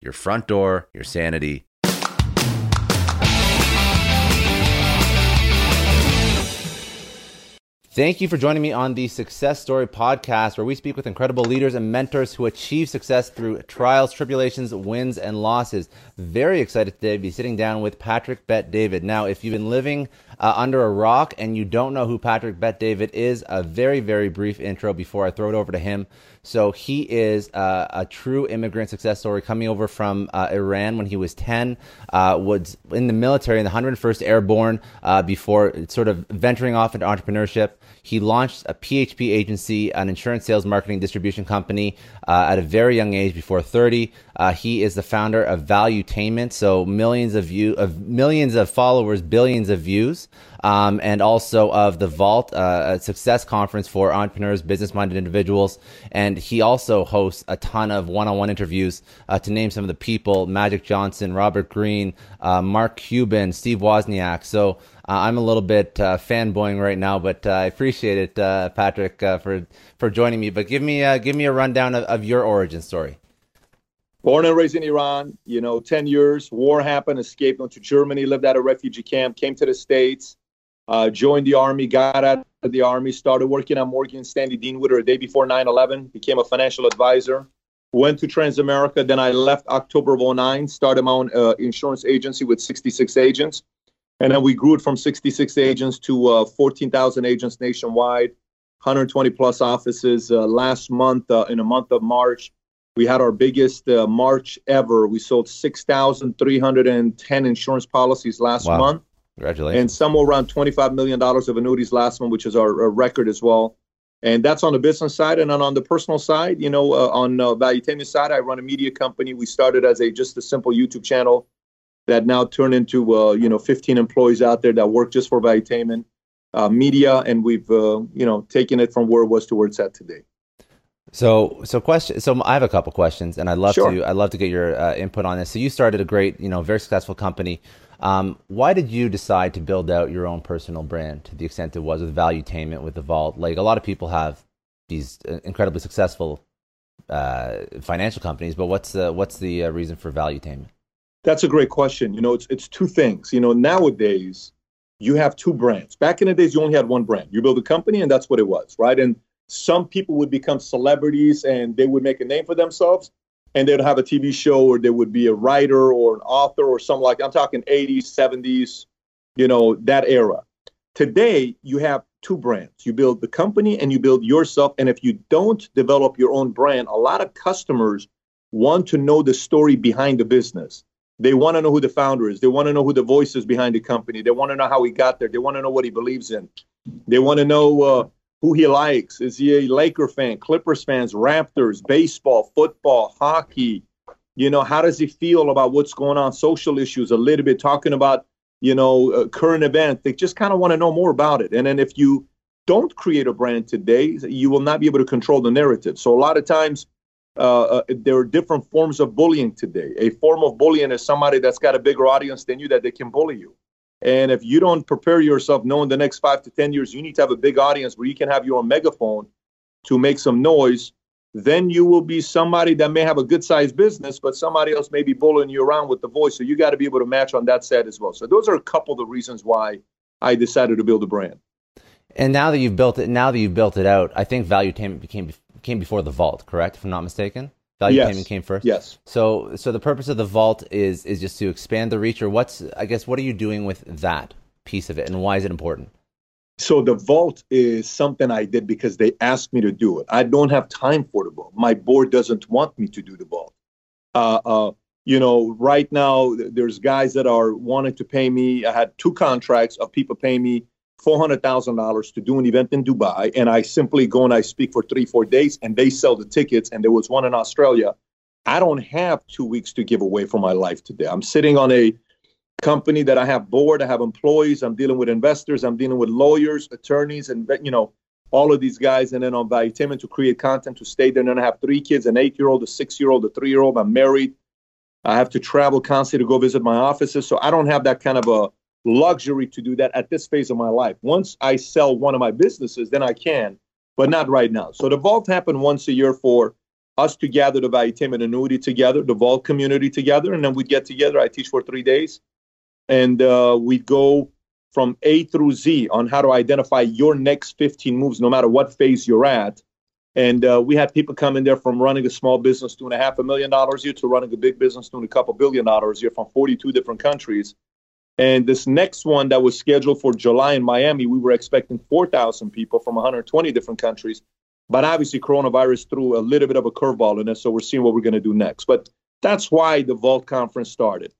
your front door, your sanity. Thank you for joining me on the Success Story podcast, where we speak with incredible leaders and mentors who achieve success through trials, tribulations, wins, and losses. Very excited today to be sitting down with Patrick Bet David. Now, if you've been living uh, under a rock and you don't know who Patrick Bet David is, a very, very brief intro before I throw it over to him. So he is uh, a true immigrant success story coming over from uh, Iran when he was 10, uh, was in the military in the 101st Airborne uh, before sort of venturing off into entrepreneurship. He launched a PHP agency, an insurance sales marketing distribution company uh, at a very young age, before 30. Uh, he is the founder of Valuetainment, so millions of view of millions of followers, billions of views, um, and also of the Vault, uh, a success conference for entrepreneurs, business-minded individuals. And he also hosts a ton of one-on-one interviews. Uh, to name some of the people: Magic Johnson, Robert Greene, uh, Mark Cuban, Steve Wozniak. So. Uh, I'm a little bit uh, fanboying right now, but I appreciate it, Patrick, for for joining me. But give me give me a rundown of, of, your origin story. Born and raised in Iran, you know, ten years. War happened. Escaped, went to Germany, lived at a refugee camp, came to the states, joined the army, got out of the army, started working at Morgan Stanley Dean Witter a day before 9/11, became a financial advisor. Went to Transamerica, then I left October of 09, started my own insurance agency with 66 agents and then we grew it from 66 agents to uh, 14,000 agents nationwide, 120 plus offices. Uh, last month, uh, in the month of March, we had our biggest uh, March ever. We sold 6,310 insurance policies last wow. month. Congratulations. And somewhere around $25 million of annuities last month, which is our, our, record as well. And that's on the business side. And then on the personal side, you know, uh, on uh, Valuetainment side, I run a media company. We started as a just a simple YouTube channel that now turned into uh, you know 15 employees out there that work just for Valuetainment uh, Media, and we've uh, you know taken it from where it was to where it's at today. So, so question. So, I have a couple questions, and I'd love sure. to. I'd love to get your uh, input on this. So, you started a great, you know, very successful company. Um, why did you decide to build out your own personal brand to the extent it was with Valuetainment, with the Vault? Like a lot of people have these uh, incredibly successful uh, financial companies, but what's the what's the reason for Valuetainment? That's a great question. You know, it's it's two things. You know, nowadays you have two brands. Back in the days, you only had one brand. You build a company, and that's what it was, right? And some people would become celebrities, and they would make a name for themselves, and they'd have a TV show, or they would be a writer or an author or something like. That. I'm talking 80s, 70s, you know, that era. Today, you have two brands. You build the company, and you build yourself. And if you don't develop your own brand, a lot of customers want to know the story behind the business they want to know who the founder is. They want to know who the voice is behind the company. They want to know how he got there. They want to know what he believes in. They want to know uh, who he likes. Is he a Laker fan, Clippers fans, Raptors, baseball, football, hockey? You know, how does he feel about what's going on, social issues, a little bit talking about, you know, uh, current events. They just kind of want to know more about it. And then if you don't create a brand today, you will not be able to control the narrative. So a lot of times, uh, uh, there are different forms of bullying today. A form of bullying is somebody that's got a bigger audience than you that they can bully you. And if you don't prepare yourself knowing the next five to 10 years, you need to have a big audience where you can have your megaphone to make some noise, then you will be somebody that may have a good sized business, but somebody else may be bullying you around with the voice. So you got to be able to match on that set as well. So those are a couple of the reasons why I decided to build a brand. And now that you've built it, now that you've built it out, I think Valuetainment became came before the vault, correct? If I'm not mistaken. Value yes. payment came first. Yes. So, so the purpose of the vault is is just to expand the reach, or what's I guess what are you doing with that piece of it, and why is it important? So the vault is something I did because they asked me to do it. I don't have time for the vault. My board doesn't want me to do the vault. Uh, uh, you know, right now there's guys that are wanting to pay me. I had two contracts of people paying me $400,000 to do an event in Dubai. And I simply go and I speak for three, four days, and they sell the tickets. And there was one in Australia. I don't have two weeks to give away from my life today. I'm sitting on a company that I have board, I have employees, I'm dealing with investors, I'm dealing with lawyers, attorneys, and you know, all of these guys. And then on Valuetainment to create content to stay there. And then I have three kids, an eight-year-old, a six-year-old, a three-year-old. I'm married. I have to travel constantly to go visit my offices. So I don't have that kind of a luxury to do that at this phase of my life. Once I sell one of my businesses, then I can, but not right now. So the vault happened once a year for us to gather the Valuetainment community together, the vault community together, and then we'd get together. I teach for three days, and uh, we'd go from A through Z on how to identify your next 15 moves, no matter what phase you're at. And uh, we had people come in there from running a small business doing a half a million dollars a year to running a big business doing a couple billion dollars a year from 42 different countries. And this next one that was scheduled for July in Miami, we were expecting 4,000 people from 120 different countries. But obviously, coronavirus threw a little bit of a curveball in it. So we're seeing what we're going to do next. But that's why the Vault Conference started.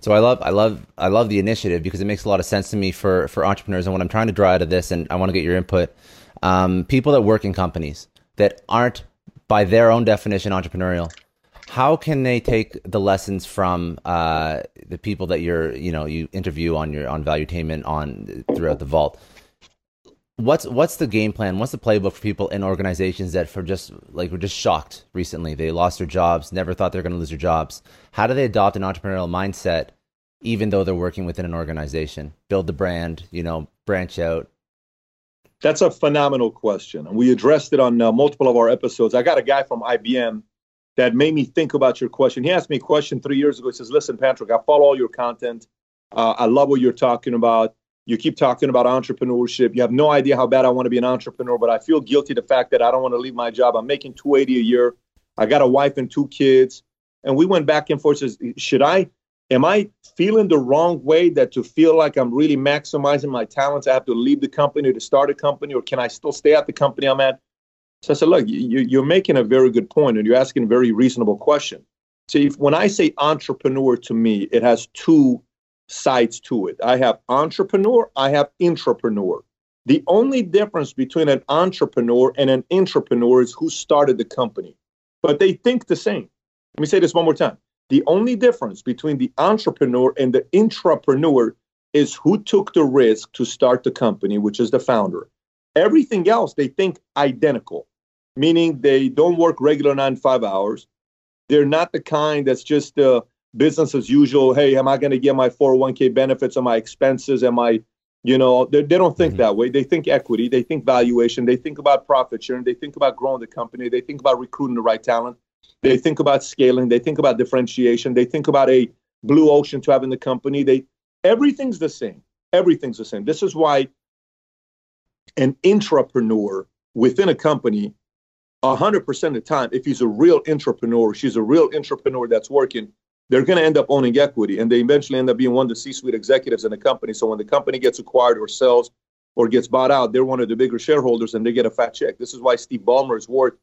So I love, I love, I love the initiative because it makes a lot of sense to me for for entrepreneurs. And what I'm trying to draw out of this, and I want to get your input, um, people that work in companies that aren't, by their own definition, entrepreneurial how can they take the lessons from uh, the people that you're you know you interview on your on valuetainment on throughout the vault? What's what's the game plan? What's the playbook for people in organizations that for just like were just shocked recently? They lost their jobs never thought they were going to lose their jobs. How do they adopt an entrepreneurial mindset even though they're working within an organization? Build the brand you know branch out. That's a phenomenal question and we addressed it on uh, multiple of our episodes. I got a guy from ibm that made me think about your question. He asked me a question three years ago. He says, Listen, Patrick, I follow all your content. Uh, I love what you're talking about. You keep talking about entrepreneurship. You have no idea how bad I want to be an entrepreneur, but I feel guilty the fact that I don't want to leave my job. I'm making 280 a year. I got a wife and two kids. And we went back and forth. Says, should I? Am I feeling the wrong way that to feel like I'm really maximizing my talents, I have to leave the company to start a company, or can I still stay at the company I'm at? So I said, look, you, are making a very good point and you're asking a very reasonable question. See, if, when I say entrepreneur to me, it has two sides to it. I have entrepreneur, I have intrapreneur. The only difference between an entrepreneur and an intrapreneur is who started the company, but they think the same. Let me say this one more time. The only difference between the entrepreneur and the intrapreneur is who took the risk to start the company, which is the founder. Everything else they think identical, meaning they don't work regular nine to five hours. They're not the kind that's just uh, business as usual. Hey, am I going to get my 401k benefits on my expenses? Am I, you know, they, they don't think mm-hmm. that way. They think equity, they think valuation, they think about profit sharing, they think about growing the company, they think about recruiting the right talent, they think about scaling, they think about differentiation, they think about a blue ocean to having the company. They everything's the same. Everything's the same. This is why an intrapreneur within a company 100% of the time if he's a real entrepreneur she's a real entrepreneur that's working they're going to end up owning equity and they eventually end up being one of the c-suite executives in the company. So when the company gets acquired or sells or gets bought out they're one of the bigger shareholders and they get a fat check. This is why steve ballmer is worth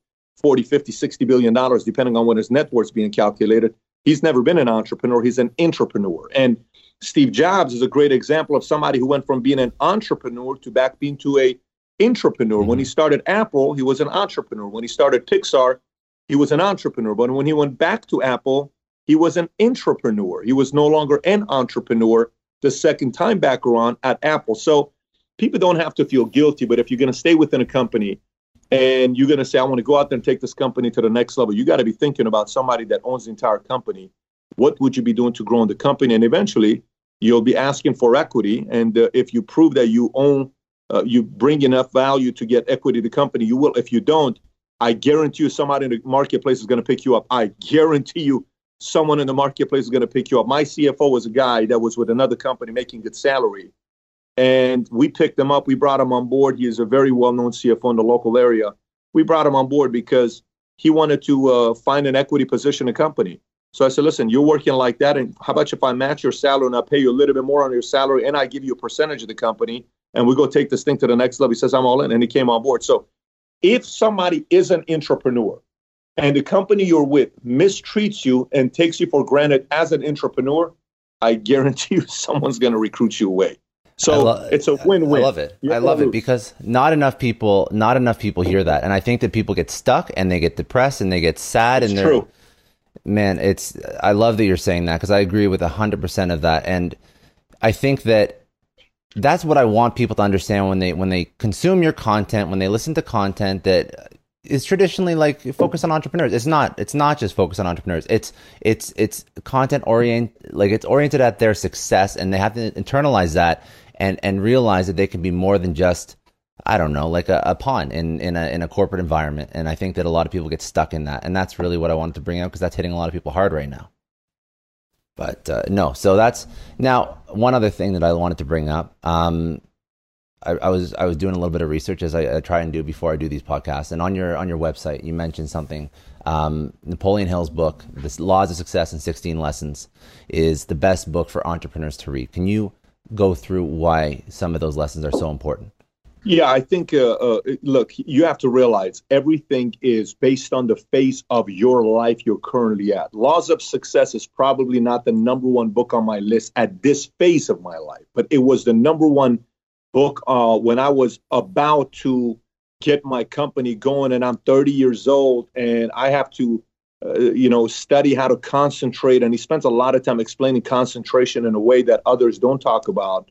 40 50 60 billion dollars depending on when his net worth is being calculated. He's never been an entrepreneur he's an intrapreneur. And steve jobs is a great example of somebody who went from being an entrepreneur to back being to a intrapreneur. Mm-hmm. When he started Apple, he was an entrepreneur. When he started Pixar, he was an entrepreneur. But when he went back to Apple, he was an intrapreneur. He was no longer an entrepreneur the second time back around at Apple. So people don't have to feel guilty, but if you're going to stay within a company and you're going to say, I want to go out there and take this company to the next level, you got to be thinking about somebody that owns the entire company. What would you be doing to grow in the company? And eventually, you'll be asking for equity. And uh, if you prove that you own, uh, you bring enough value to get equity to the company, you will. If you don't, I guarantee you somebody in the marketplace is going to pick you up. I guarantee you someone in the marketplace is going to pick you up. My CFO was a guy that was with another company making good salary. And we picked him up. We brought him on board. He is a very well known CFO in the local area. We brought him on board because he wanted to uh, find an equity position in the company. So I said, listen, you're working like that. And how about if I match your salary and I pay you a little bit more on your salary and I give you a percentage of the company and we go take this thing to the next level? He says, I'm all in. And he came on board. So if somebody is an entrepreneur and the company you're with mistreats you and takes you for granted as an entrepreneur, I guarantee you someone's going to recruit you away. So lo- it's a win-win. I love it. I love it because not enough people, not enough people hear that, and I think that people get stuck and they get depressed and they get sad it's and they're. True. Man, it's. I love that you're saying that because I agree with hundred percent of that, and I think that that's what I want people to understand when they when they consume your content, when they listen to content that is traditionally like focused on entrepreneurs. It's not. It's not just focused on entrepreneurs. It's it's it's content orient like it's oriented at their success, and they have to internalize that and and realize that they can be more than just I don't know, like a, a pawn in in a in a corporate environment. And I think that a lot of people get stuck in that, and that's really what I wanted to bring up because that's hitting a lot of people hard right now. But uh, no, so that's now one other thing that I wanted to bring up. Um, I, I, was I was doing a little bit of research as I, I, try and do before I do these podcasts. And on your on your website, you mentioned something. Um, Napoleon Hill's book, "The Laws of Success in 16 Lessons," is the best book for entrepreneurs to read. Can you go through why some of those lessons are so important? Yeah, I think, uh, uh, look, you have to realize everything is based on the phase of your life you're currently at. Laws of Success is probably not the number one book on my list at this phase of my life, but it was the number one book uh, when I was about to get my company going and I'm 30 years old and I have to uh, you know, study how to concentrate. And he spends a lot of time explaining concentration in a way that others don't talk about.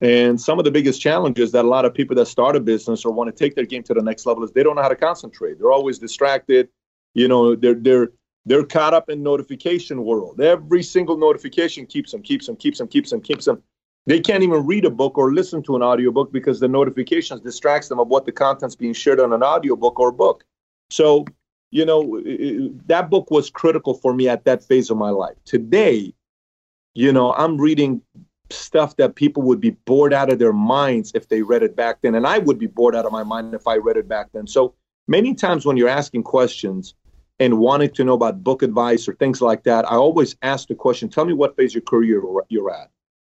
And some of the biggest challenges that a lot of people that start a business or want to take their game to the next level is they don't know how to concentrate. They're always distracted. You know, they're they're they're caught up in notification world. Every single notification keeps them, keeps them, keeps them, keeps them, keeps them. They can't even read a book or listen to an audiobook because the notifications distracts them of what the content's being shared on an audiobook or book. So you know, that book was critical for me at that phase of my life. Today, you know, I'm reading stuff that people would be bored out of their minds if they read it back then. And I would be bored out of my mind if I read it back then. So many times when you're asking questions and wanting to know about book advice or things like that, I always ask the question tell me what phase of your career you're at.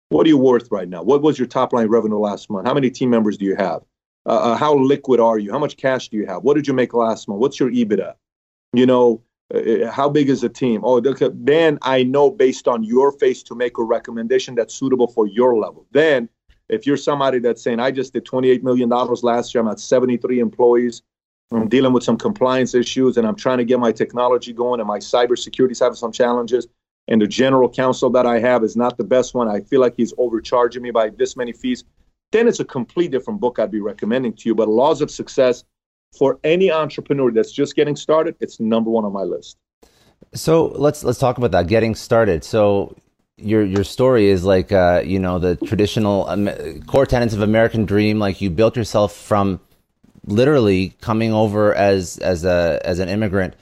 What are you worth right now? What was your top line revenue last month? How many team members do you have? Uh, uh how liquid are you? How much cash do you have? What did you make last month? What's your EBITDA? you know, uh, how big is the team? Oh, then I know based on your face to make a recommendation that's suitable for your level. Then, if you're somebody that's saying, I just did $28 million last year, I'm at 73 employees, I'm dealing with some compliance issues, and I'm trying to get my technology going, and my cybersecurity is having some challenges, and the general counsel that I have is not the best one. I feel like he's overcharging me by this many fees. Then it's a complete different book I'd be recommending to you. But Laws of Success for any entrepreneur that's just getting started, it's number one on my list. So let's let's talk about that getting started. So your your story is like uh, you know the traditional um, core tenets of American Dream. Like you built yourself from literally coming over as as a as an immigrant.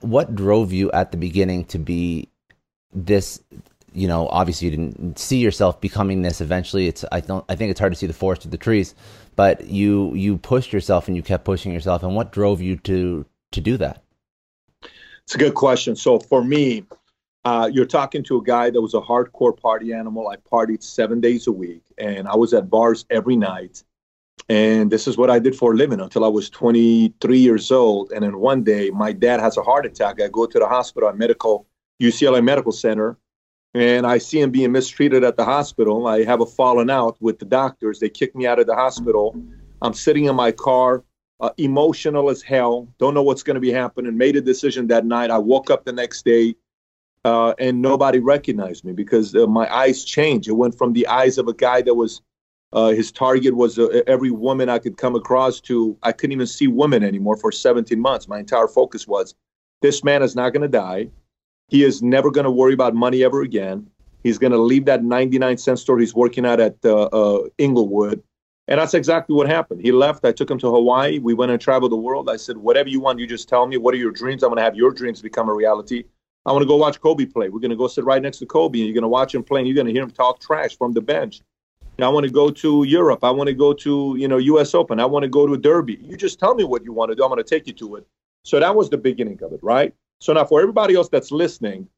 What drove you at the beginning to be this? You know, obviously you didn't see yourself becoming this. Eventually, it's I don't I think it's hard to see the forest through the trees but you you pushed yourself and you kept pushing yourself. And what drove you to to do that? It's a good question. So for me uh, you're talking to a guy that was a hardcore party animal. I partied seven days a week and i was at bars every night. And this is what i did for a living until i was 23 years old. And then one day my dad has a heart attack. I go to the hospital at medical ucla medical center and I see him being mistreated at the hospital. I have a falling out with the doctors. They kick me out of the hospital. I'm sitting in my car, uh, emotional as hell, don't know what's going to be happening. Made a decision that night. I woke up the next day uh, and nobody recognized me because uh, my eyes changed. It went from the eyes of a guy that was uh, his target was uh, every woman I could come across to. I couldn't even see women anymore for 17 months. My entire focus was this man is not going to die. He is never going to worry about money ever again. He's going to leave that 99 cent store he's working at at uh, uh, Inglewood. And that's exactly what happened. He left. I took him to Hawaii. We went and traveled the world. I said, whatever you want, you just tell me. What are your dreams? I'm going to have your dreams become a reality. I want to go watch Kobe play. We're going to go sit right next to Kobe, and you're going to watch him play, and you're going to hear him talk trash from the bench. I want to go to Europe. I want to go to you know U.S. Open. I want to go to a Derby. You just tell me what you want to do. I'm going to take you to it. So that was the beginning of it, right? So now for everybody else that's listening,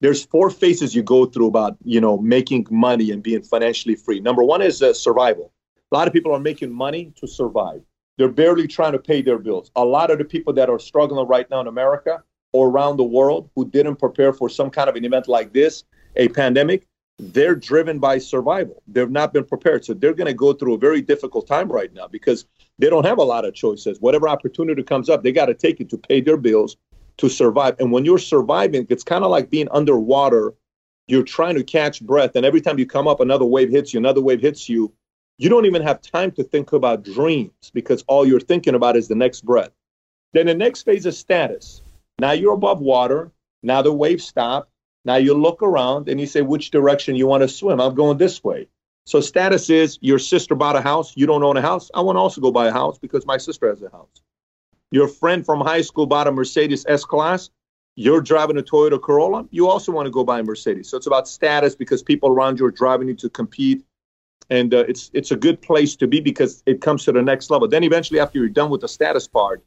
there's four phases you go through about you know making money and being financially free. Number one is uh, survival. A lot of people are making money to survive. They're barely trying to pay their bills. A lot of the people that are struggling right now in America or around the world who didn't prepare for some kind of an event like this, a pandemic, they're driven by survival. They've not been prepared. So they're going to go through a very difficult time right now because they don't have a lot of choices. Whatever opportunity comes up, they got to take it to pay their bills to survive. And when you're surviving, it's kind of like being underwater. You're trying to catch breath. And every time you come up, another wave hits you, another wave hits you. You don't even have time to think about dreams because all you're thinking about is the next breath. Then the next phase is status. Now you're above water. Now the waves stop. Now you look around and you say which direction you want to swim. I'm going this way. So status is your sister bought a house. You don't own a house. I want to also go buy a house because my sister has a house. Your friend from high school bought a Mercedes S Class. You're driving a Toyota Corolla. You also want to go buy a Mercedes. So it's about status because people around you are driving you to compete. And uh, it's it's a good place to be because it comes to the next level. Then eventually, after you're done with the status part,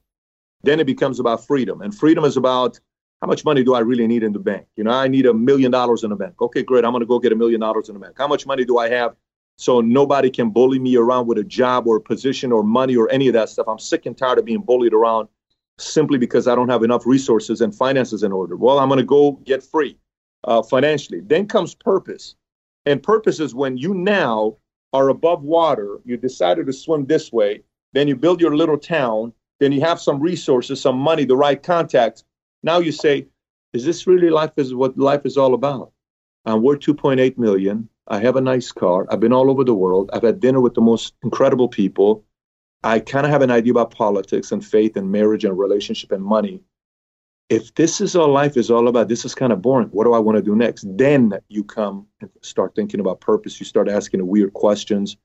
then it becomes about freedom. And freedom is about how much money do I really need in the bank? You know, I need a million dollars in the bank. Okay, great. I'm going to go get a million dollars in the bank. How much money do I have so nobody can bully me around with a job or a position or money or any of that stuff? I'm sick and tired of being bullied around simply because I don't have enough resources and finances in order. Well, I'm going to go get free uh, financially. Then comes purpose. And purpose is when you now are above water, you decided to swim this way, then you build your little town, then you have some resources, some money, the right contacts, now you say, is this really life is what life is all about? I'm worth 2.8 million. I have a nice car. I've been all over the world. I've had dinner with the most incredible people. I kind of have an idea about politics and faith and marriage and relationship and money. If this is all life is all about, this is kind of boring. What do I want to do next? Then you come and start thinking about purpose. You start asking weird questions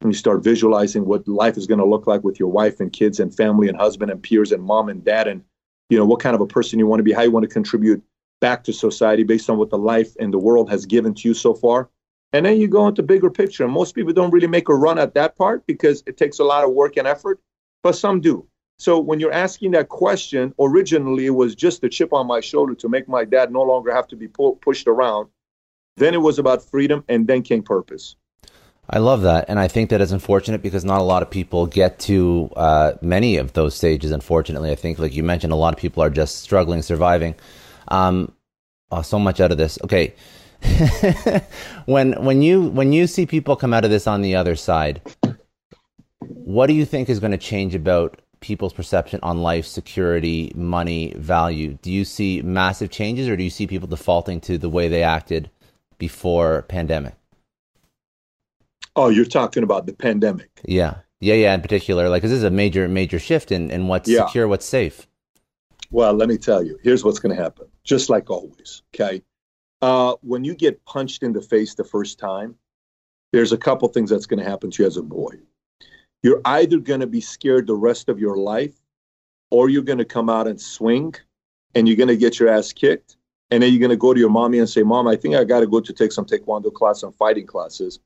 and you start visualizing what life is going to look like with your wife and kids and family and husband and peers and mom and dad and you know what kind of a person you want to be how you want to contribute back to society based on what the life and the world has given to you so far and then you go into bigger picture most people don't really make a run at that part because it takes a lot of work and effort but some do so when you're asking that question originally it was just a chip on my shoulder to make my dad no longer have to be pu- pushed around then it was about freedom and then came purpose I love that, and I think that is unfortunate because not a lot of people get to uh, many of those stages. Unfortunately, I think, like you mentioned, a lot of people are just struggling, surviving. Um, oh, so much out of this. Okay, when when you when you see people come out of this on the other side, what do you think is going to change about people's perception on life, security, money, value? Do you see massive changes, or do you see people defaulting to the way they acted before pandemic? Oh, you're talking about the pandemic. Yeah. Yeah, yeah, in particular. Like, this is a major, major shift in, in what's yeah. secure, what's safe. Well, let me tell you, here's what's going to happen, just like always. Okay. Uh, when you get punched in the face the first time, there's a couple things that's going to happen to you as a boy. You're either going to be scared the rest of your life, or you're going to come out and swing and you're going to get your ass kicked. And then you're going to go to your mommy and say, Mom, I think I got to go to take some taekwondo class, some fighting classes.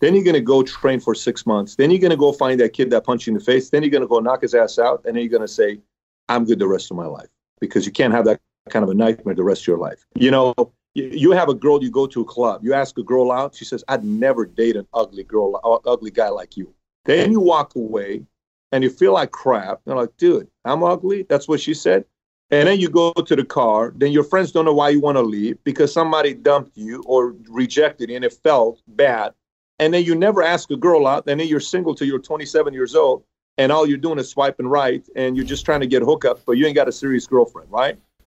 Then you're going to go train for six months. Then you're going to go find that kid that punched you in the face. Then you're going to go knock his ass out. And then you're going to say, I'm good the rest of my life because you can't have that kind of a nightmare the rest of your life. You know, you, have a girl, you go to a club, you ask a girl out. She says, I'd never date an ugly girl, ugly guy like you. Then you walk away and you feel like crap. They're like, dude, I'm ugly. That's what she said. And then you go to the car. Then your friends don't know why you want to leave because somebody dumped you or rejected you and it felt bad and then you never ask a girl out, and then you're single till you're 27 years old, and all you're doing is swiping right, and you're just trying to get hookups, but you ain't got a serious girlfriend, right?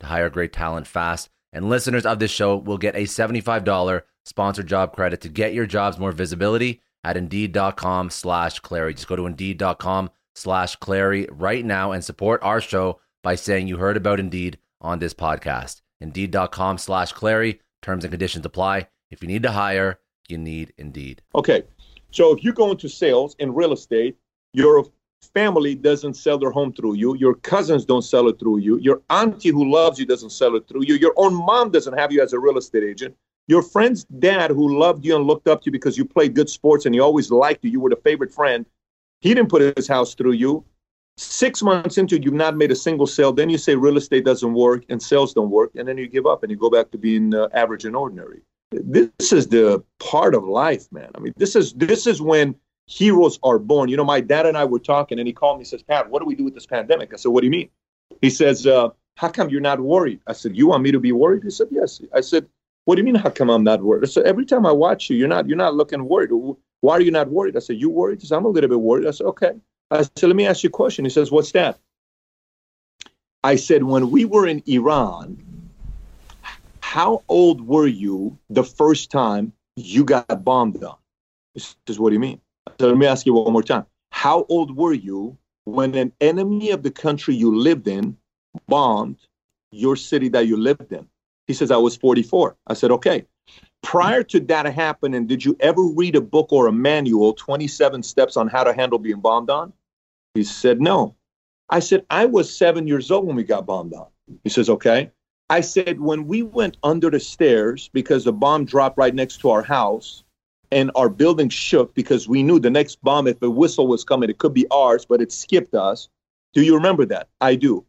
to hire great talent fast. And listeners of this show will get a $75 sponsored job credit to get your jobs more visibility at Indeed.com slash Clary. Just go to Indeed.com slash Clary right now and support our show by saying you heard about Indeed on this podcast. Indeed.com slash Clary. Terms and conditions apply. If you need to hire, you need Indeed. Okay. So if you go into sales in real estate, your family doesn't sell their home through you. Your cousins don't sell it through you. Your auntie who loves you doesn't sell it through you. Your own mom doesn't have you as a real estate agent. Your friend's dad who loved you and looked up to you because you played good sports and he always liked you, you were the favorite friend, he didn't put his house through you. Six months into it, you've not made a single sale. Then you say real estate doesn't work and sales don't work, and then you give up and you go back to being uh, average and ordinary. This is the part of life, man. I mean, this is this is when heroes are born. You know, my dad and I were talking, and he called me. He says, "Pat, what do we do with this pandemic?" I said, "What do you mean?" He says, uh, "How come you're not worried?" I said, "You want me to be worried?" He said, "Yes." I said, "What do you mean? How come I'm not worried?" I said, "Every time I watch you, you're not you're not looking worried. Why are you not worried?" I said, "You worried?" He said, "I'm a little bit worried." I said, "Okay." I said, let me ask you a question. He says, what's that? I said, when we were in Iran, how old were you the first time you got bombed on? He says, what do you mean? So let me ask you one more time. How old were you when an enemy of the country you lived in bombed your city that you lived in? He says, I was 44. I said, okay prior to that happening, did you ever read a book or a manual, 27 steps on how to handle being bombed on? He said, no. I said, I was seven years old when we got bombed on. He says, okay. I said, when we went under the stairs because the bomb dropped right next to our house and our building shook because we knew the next bomb, if a whistle was coming, it could be ours, but it skipped us. Do you remember that? I do.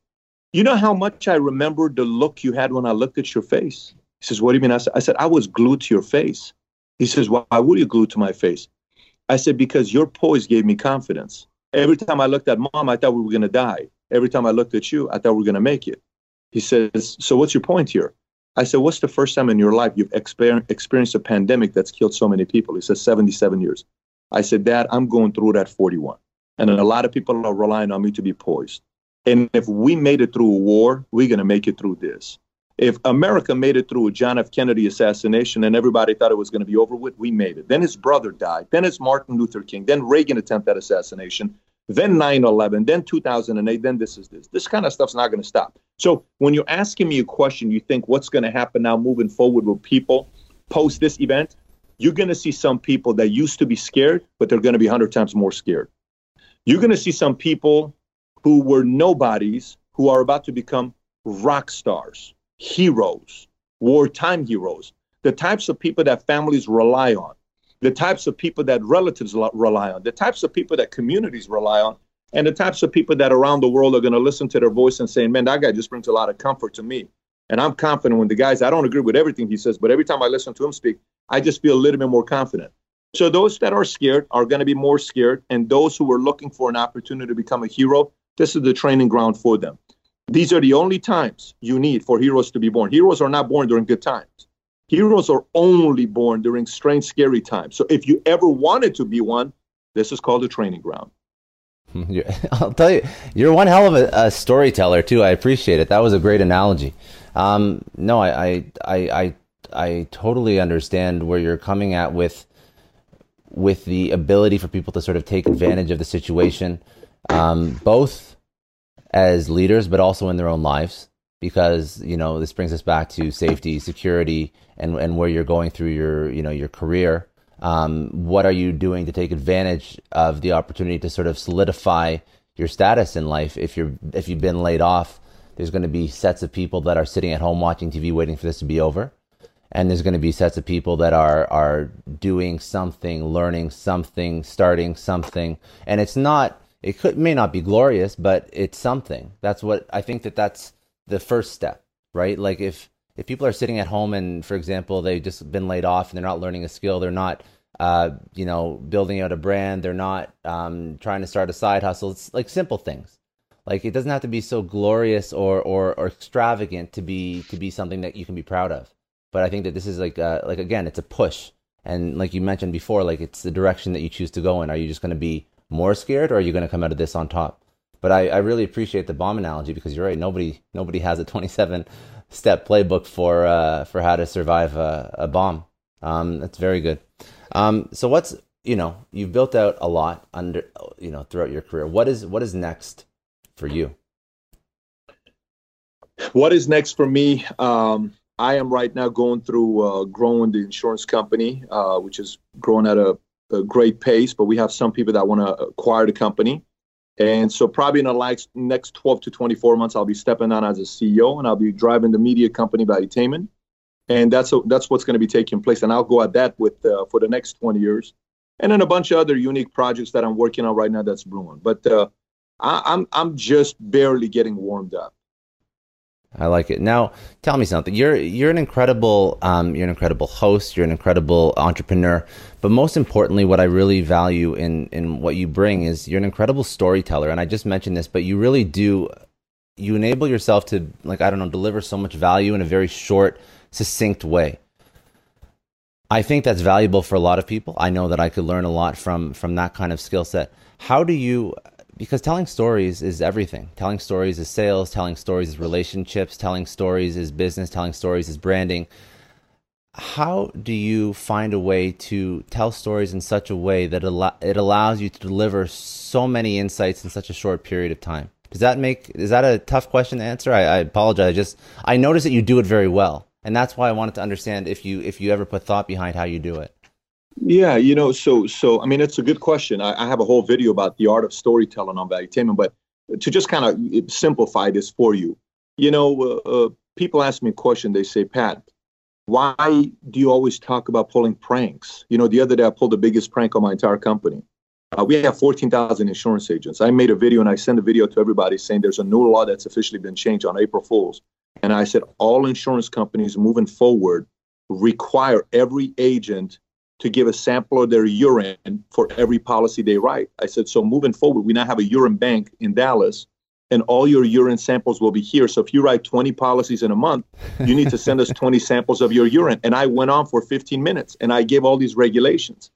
You know how much I remember the look you had when I looked at your face? He says, What do you mean? I said, I said, I was glued to your face. He says, Why were you glued to my face? I said, Because your poise gave me confidence. Every time I looked at mom, I thought we were going to die. Every time I looked at you, I thought we were going to make it. He says, So what's your point here? I said, What's the first time in your life you've exper- experienced a pandemic that's killed so many people? He says, 77 years. I said, Dad, I'm going through that 41. And a lot of people are relying on me to be poised. And if we made it through a war, we're going to make it through this. If America made it through a John F. Kennedy assassination and everybody thought it was going to be over with, we made it. Then his brother died. Then it's Martin Luther King. Then Reagan attempted assassination. Then 9 11. Then 2008. Then this is this. This kind of stuff's not going to stop. So when you're asking me a question, you think what's going to happen now moving forward with people post this event? You're going to see some people that used to be scared, but they're going to be 100 times more scared. You're going to see some people who were nobodies who are about to become rock stars heroes, wartime heroes, the types of people that families rely on, the types of people that relatives rely on, the types of people that communities rely on, and the types of people that around the world are going to listen to their voice and say, man, that guy just brings a lot of comfort to me. And I'm confident when the guys, I don't agree with everything he says, but every time I listen to him speak, I just feel a little bit more confident. So those that are scared are going to be more scared. And those who are looking for an opportunity to become a hero, this is the training ground for them. These are the only times you need for heroes to be born. Heroes are not born during good times. Heroes are only born during strange, scary times. So if you ever wanted to be one, this is called a training ground. I'll tell you, you're one hell of a, a, storyteller too. I appreciate it. That was a great analogy. Um, no, I, I, I, I, I totally understand where you're coming at with, with the ability for people to sort of take advantage of the situation, um, both as leaders, but also in their own lives. Because you know this brings us back to safety, security, and and where you're going through your you know your career um, what are you doing to take advantage of the opportunity to sort of solidify your status in life if you're if you've been laid off? There's going to be sets of people that are sitting at home watching tv waiting for this to be over. And there's going to be sets of people that are are doing something learning something starting something. And it's not it could may not be glorious but it's something. That's what i think that that's the first step right? Like if if people are sitting at home and, for example, they've just been laid off and they're not learning a skill, they're not, uh, you know, building out a brand, they're not um, trying to start a side hustle. It's like simple things. Like it doesn't have to be so glorious or, or, or extravagant to be to be something that you can be proud of. But I think that this is like uh, like again, it's a push, and like you mentioned before, like it's the direction that you choose to go in. Are you just going to be more scared, or are you going to come out of this on top? But I, I really appreciate the bomb analogy because you're right. Nobody nobody has a 27 step playbook for uh, for how to survive a, a bomb. Um, that's very good. Um, so what's you know you've built out a lot under you know throughout your career. What is what is next for you? What is next for me? Um, I am right now going through uh, growing the insurance company, uh, which is growing at a, a, great pace. But we have some people that want to acquire the company. And so, probably in the next 12 to 24 months, I'll be stepping on as a CEO and I'll be driving the media company Valuetainment. And that's a, that's what's going to be taking place. And I'll go at that with uh, for the next 20 years. And then a bunch of other unique projects that I'm working on right now that's brewing. But uh, I, I'm I'm just barely getting warmed up. I like it. Now, tell me something. You're you're an incredible um, you're an incredible host. You're an incredible entrepreneur. But most importantly, what I really value in in what you bring is you're an incredible storyteller. And I just mentioned this, but you really do you enable yourself to like I don't know deliver so much value in a very short, succinct way. I think that's valuable for a lot of people. I know that I could learn a lot from from that kind of skill set. How do you because telling stories is everything. Telling stories is sales, telling stories is relationships, telling stories is business, telling stories is branding. How do you find a way to tell stories in such a way that it allows you to deliver so many insights in such a short period of time? Does that make is that a tough question to answer? I, I apologize. I just I notice that you do it very well, and that's why I wanted to understand if you if you ever put thought behind how you do it. Yeah, you know, so so I mean, it's a good question. I, I have a whole video about the art of storytelling on Valuetainment, but to just kind of simplify this for you, you know, uh, uh, people ask me a question. They say, Pat, why do you always talk about pulling pranks? You know, the other day I pulled the biggest prank on my entire company. Uh, we have 14,000 insurance agents. I made a video and I sent a video to everybody saying there's a new law that's officially been changed on April Fools. And I said all insurance companies moving forward require every agent to give a sample of their urine for every policy they write. I said, so moving forward, we now have a urine bank in Dallas, and all your urine samples will be here. So if you write 20 policies in a month, you need to send us 20 samples of your urine. And I went on for 15 minutes and I gave all these regulations.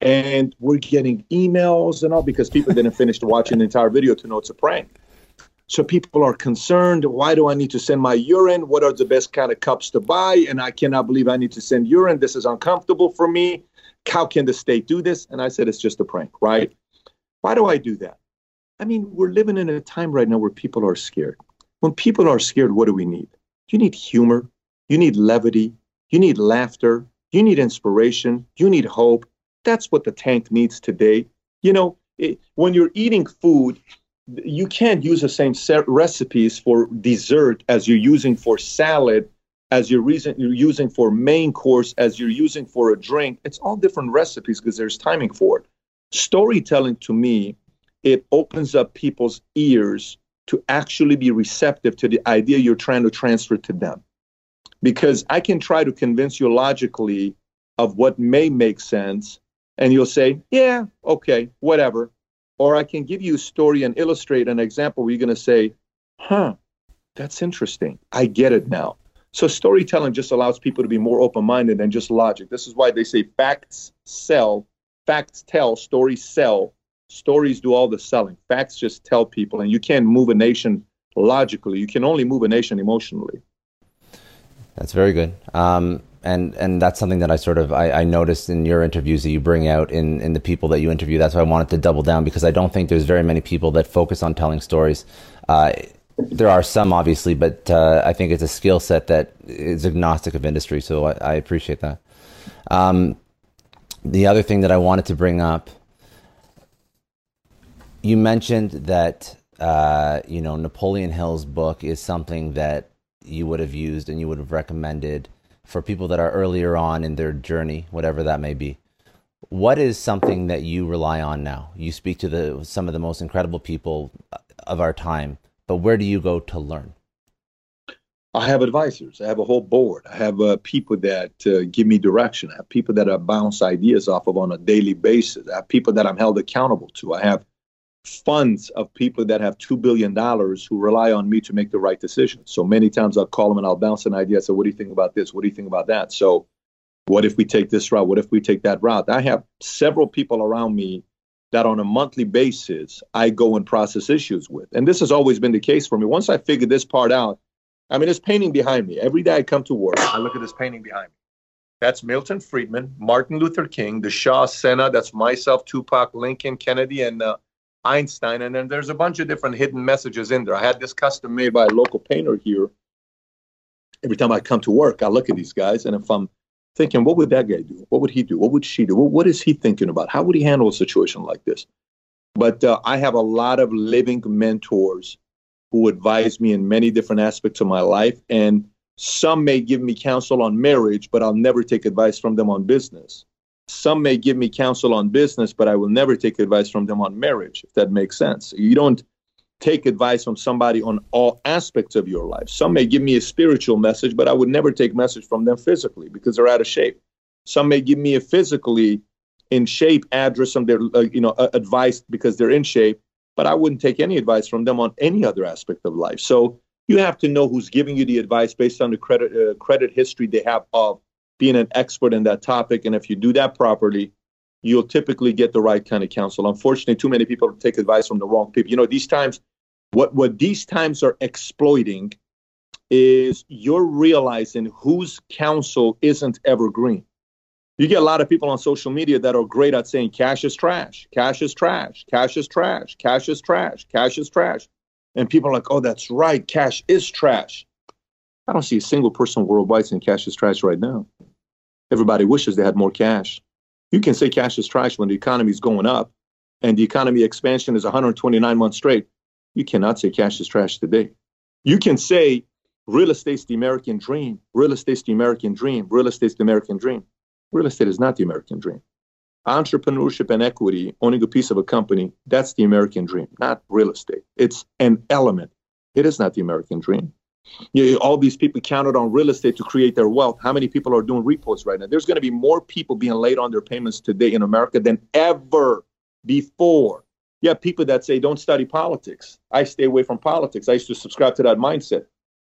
And we're getting emails and all because people didn't finish watching the entire video to know it's a prank. So people are concerned. Why do I need to send my urine? What are the best kind of cups to buy? And I cannot believe I need to send urine. This is uncomfortable for me. How can the state do this? And I said, it's just a prank, right? Why do I do that? I mean, we're living in a time right now where people are scared. When people are scared, what do we need? You need humor. You need levity. You need laughter. You need inspiration. You need hope. That's what the tank needs today. You know, it, when you're eating food, you can't use the same recipes for dessert as you're using for salad as you're, you're using for main course as you're using for a drink. It's all different recipes because there's timing for it. Storytelling to me it opens up people's ears to actually be receptive to the idea you're trying to transfer to them. Because i can try to convince you logically of what may make sense and you'll say yeah okay whatever or I can give you a story and illustrate an example where you're going to say, huh, that's interesting. I get it now. So storytelling just allows people to be more open-minded than just logic. This is why they say facts sell, facts tell, stories sell. Stories do all the selling. Facts just tell people, and you can't move a nation logically. You can only move a nation emotionally. That's very good. Um, and and that's something that I sort of I, I, noticed in your interviews that you bring out in in the people that you interview. That's why I wanted to double down because I don't think there's very many people that focus on telling stories. Uh, there are some, obviously, but uh, I think it's a skill set that is agnostic of industry. So I, I appreciate that. Um, the other thing that I wanted to bring up, you mentioned that uh, you know Napoleon Hill's book is something that you would have used and you would have recommended for people that are earlier on in their journey, whatever that may be. What is something that you rely on now? You speak to the some of the most incredible people of our time but where do you go to learn? I have advisors. I have a whole board. I have uh, people that uh, give me direction. I have people that I bounce ideas off of on a daily basis. I have people that I'm held accountable to. I have funds of people that have $2 billion who rely on me to make the right decisions. So many times I'll call them and I'll bounce an idea. Say, what do you think about this? What do you think about that? So what if we take this route? What if we take that route? I have several people around me that on a monthly basis I go and process issues with. And this has always been the case for me. Once I figured this part out, I mean, this painting behind me. Every day I come to work, I look at this painting behind me. That's Milton Friedman, Martin Luther King, the Shaw Senna, That's myself, Tupac, Lincoln, Kennedy, and uh, Einstein. And then there's a bunch of different hidden messages in there. I had this custom made by a local painter here. Every time I come to work, I look at these guys, and if I'm thinking, what would that guy do? What would he do? What would she do? What, is he thinking about? How would he handle a situation like this? But uh, I have a lot of living mentors who advise me in many different aspects of my life. And some may give me counsel on marriage, but I'll never take advice from them on business. Some may give me counsel on business, but I will never take advice from them on marriage, if that makes sense. You don't take advice from somebody on all aspects of your life. Some may give me a spiritual message, but I would never take message from them physically because they're out of shape. Some may give me a physically in shape address some their uh, you know uh, advice because they're in shape, but I wouldn't take any advice from them on any other aspect of life. So you have to know who's giving you the advice based on the credit uh, credit history they have of being an expert in that topic, and if you do that properly, you'll typically get the right kind of counsel. Unfortunately, too many people take advice from the wrong people. You know, these times, what what these times are exploiting is you're realizing whose counsel isn't evergreen. You get a lot of people on social media that are great at saying cash is trash, cash is trash, cash is trash, cash is trash, cash is trash. And people are like, oh, that's right, cash is trash. I don't see a single person worldwide saying cash is trash right now. Everybody wishes they had more cash. You can say cash is trash when the economy is going up and the economy expansion is 129 months straight. You cannot say cash is trash today. You can say real estate's the American dream, real estate's the American dream, real estate's the American dream. Real estate is not the American dream. Entrepreneurship and equity, owning a piece of a company, that's the American dream, not real estate. It's an element. It is not the American dream. You know, all these people counted on real estate to create their wealth. How many people are doing repos right now? There's going to be more people being late on their payments today in America than ever before. Have people that say, don't study politics. I stay away from politics. I used to subscribe to that mindset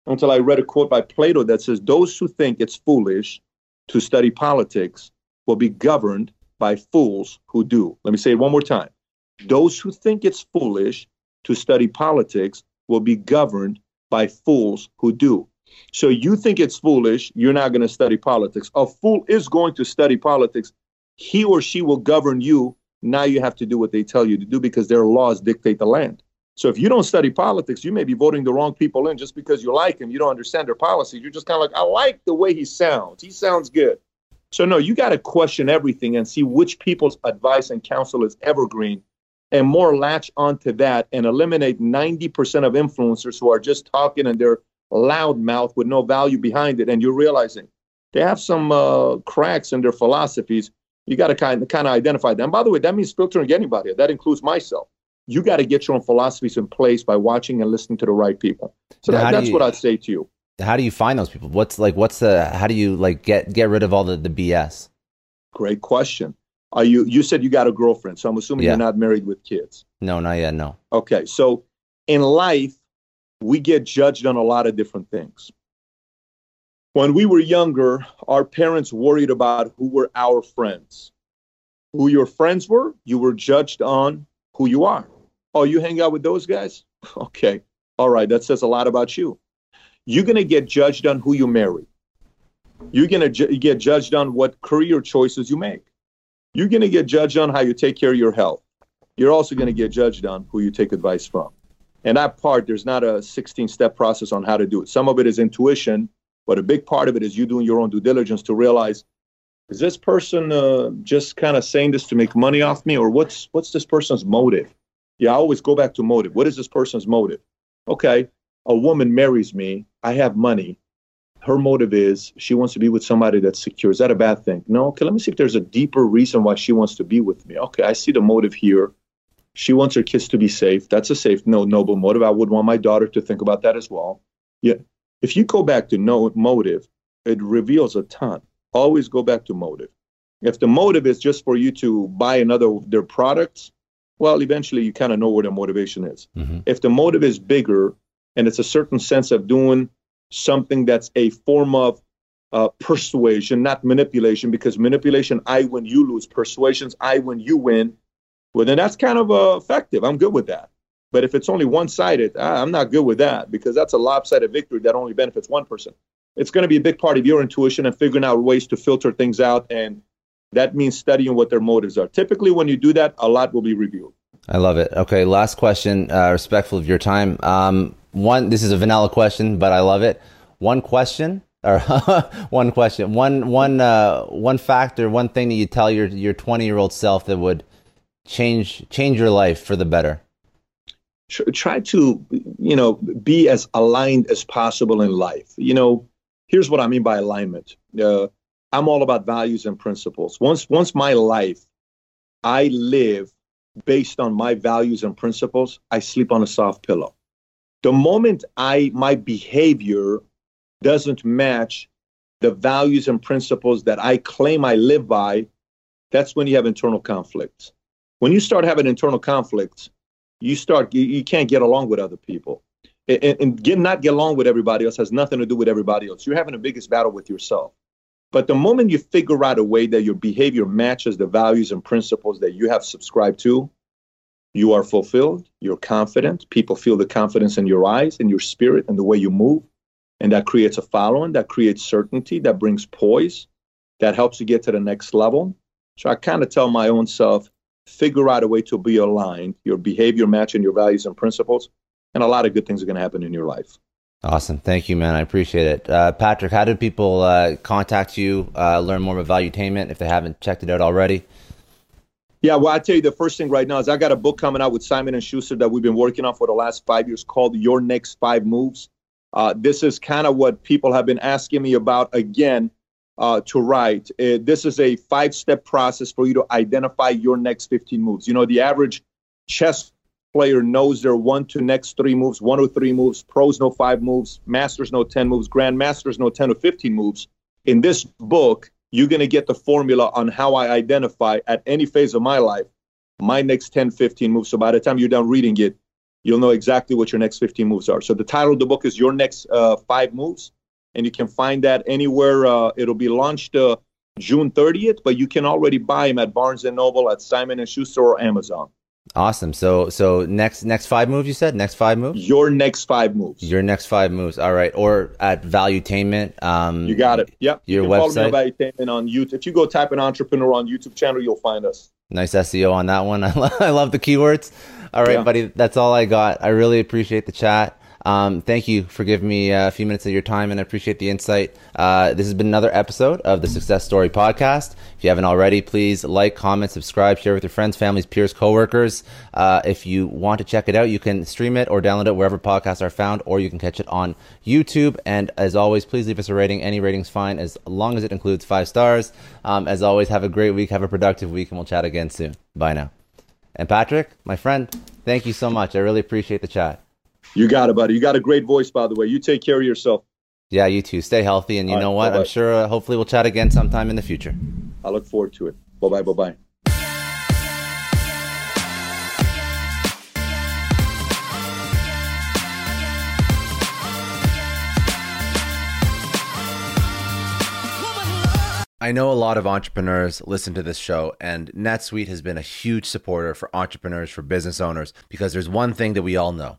until I read a quote by Plato that says, Those who think it's foolish to study politics will be governed by fools who do. Let me say it one more time. Those who think it's foolish to study politics will be governed by fools who do. So you think it's foolish, you're not going to study politics. A fool is going to study politics. He or she will govern you. Now you have to do what they tell you to do because their laws dictate the land. So if you don't study politics, you may be voting the wrong people in just because you like him. You don't understand their policies. You're just kind of like, I like the way he sounds. He sounds good. So no, you got to question everything and see which people's advice and counsel is evergreen and more latch onto that and eliminate 90% of influencers who are just talking and they're loud mouth with no value behind it. And you're realizing they have some uh, cracks in their philosophies. You got to kind of, kind of identify them. By the way, that means filtering anybody. That includes myself. You got to get your own philosophies in place by watching and listening to the right people. So that, that's you, what I'd say to you. How do you find those people? What's like, what's the, how do you like get, get rid of all the, the BS? Great question. Are you? You said you got a girlfriend, so I'm assuming yeah. you're not married with kids. No, not yet. No. Okay, so in life, we get judged on a lot of different things. When we were younger, our parents worried about who were our friends. Who your friends were, you were judged on who you are. Oh, you hang out with those guys? Okay. All right. That says a lot about you. You're going to get judged on who you marry. You're going to ju- get judged on what career choices you make. You're going to get judged on how you take care of your health. You're also going to get judged on who you take advice from. And that part, there's not a 16 step process on how to do it. Some of it is intuition, but a big part of it is you doing your own due diligence to realize is this person uh, just kind of saying this to make money off me or what's what's this person's motive yeah i always go back to motive what is this person's motive okay a woman marries me i have money her motive is she wants to be with somebody that's secure. Is that a bad thing? No. Okay let me see if there's a deeper reason why she wants to be with me. Okay i see the motive here. She wants her kids to be safe. That's a safe no noble motive. I would want my daughter to think about that as well. Yeah if you go back to no motive it reveals a ton. Always go back to motive. If the motive is just for you to buy another their products, well, eventually you kind of know where the motivation is. Mm-hmm. If the motive is bigger and it's a certain sense of doing something that's a form of uh, persuasion, not manipulation, because manipulation, I win, you lose. Persuasions, I win, you win. Well, then that's kind of uh, effective. I'm good with that. But if it's only one sided, I'm not good with that because that's a lopsided victory that only benefits one person it's going to be a big part of your intuition and figuring out ways to filter things out. And that means studying what their motives are. Typically, when you do that, a lot will be revealed. I love it. Okay, last question, uh, respectful of your time. Um, one, this is a vanilla question, but I love it. One question, or one question, one one uh, one factor, one thing that you tell your your twenty year old self that would change change your life for the better. Try to, you know, be as aligned as possible in life. You know, here's what I mean by alignment. Uh, I'm all about values and principles. Once once my life, I live based on my values and principles. I sleep on a soft pillow. The moment I my behavior doesn't match the values and principles that I claim I live by, that's when you have internal conflicts. When you start having internal conflicts, you start you, you can't get along with other people and, and get not get along with everybody else has nothing to do with everybody else. You're having the biggest battle with yourself. But the moment you figure out a way that your behavior matches the values and principles that you have subscribed to, you are fulfilled, you're confident, people feel the confidence in your eyes, in your spirit, and the way you move. And that creates a following, that creates certainty, that brings poise, that helps you get to the next level. So I kind of tell my own self, figure out a way to be aligned, your behavior matching your values and principles, and a lot of good things are going to happen in your life. Awesome. Thank you, man. I appreciate it. Uh, Patrick, how do people uh, contact you, uh, learn more about Valuetainment if they haven't checked it out already? Yeah, well, I tell you, the first thing right now is I got a book coming out with Simon and Schuster that we've been working on for the last five years called Your Next Five Moves. Uh, this is kind of what people have been asking me about again uh, to write. Uh, this is a five step process for you to identify your next 15 moves. You know, the average chess player knows their one to next three moves, one or three moves. Pros know five moves. Masters know 10 moves. Grandmasters know 10 or 15 moves. In this book, you're going to get the formula on how I identify at any phase of my life my next 10, 15 moves. So by the time you're done reading it, you'll know exactly what your next 15 moves are. So the title of the book is Your Next uh, Five Moves. And you can find that anywhere. Uh, it'll be launched uh, June 30th, but you can already buy them at Barnes & Noble, at Simon & Schuster, or Amazon. Awesome. So so next next five moves you said next five moves. Your next five moves. Your next five moves. All right. Or at Valuetainment. Um, you got it. Yep. Your you website. Follow me on Valuetainment on YouTube. If you go type an entrepreneur on YouTube channel, you'll find us. Nice SEO on that one. I, I love the keywords. All right, yeah. buddy. That's all I got. I really appreciate the chat. Um, thank you for giving me a few minutes of your time, and I appreciate the insight. Uh, this has been another episode of the Success Story Podcast. If you haven't already, please like, comment, subscribe, share with your friends, families, peers, coworkers. Uh, if you want to check it out, you can stream it or download it wherever podcasts are found, or you can catch it on YouTube. And as always, please leave us a rating. Any rating's fine, as long as it includes five stars. Um, as always, have a great week, have a productive week, and we'll chat again soon. Bye now. And Patrick, my friend, thank you so much. I really appreciate the chat. You got it, buddy. You got a great voice, by the way. You take care of yourself. Yeah, you too. Stay healthy, and you All know right, what? Bye-bye. I'm sure. Uh, hopefully, we'll chat again sometime in the future. I look forward to it. Bye bye. Bye bye. I know a lot of entrepreneurs listen to this show, and NetSuite has been a huge supporter for entrepreneurs, for business owners, because there's one thing that we all know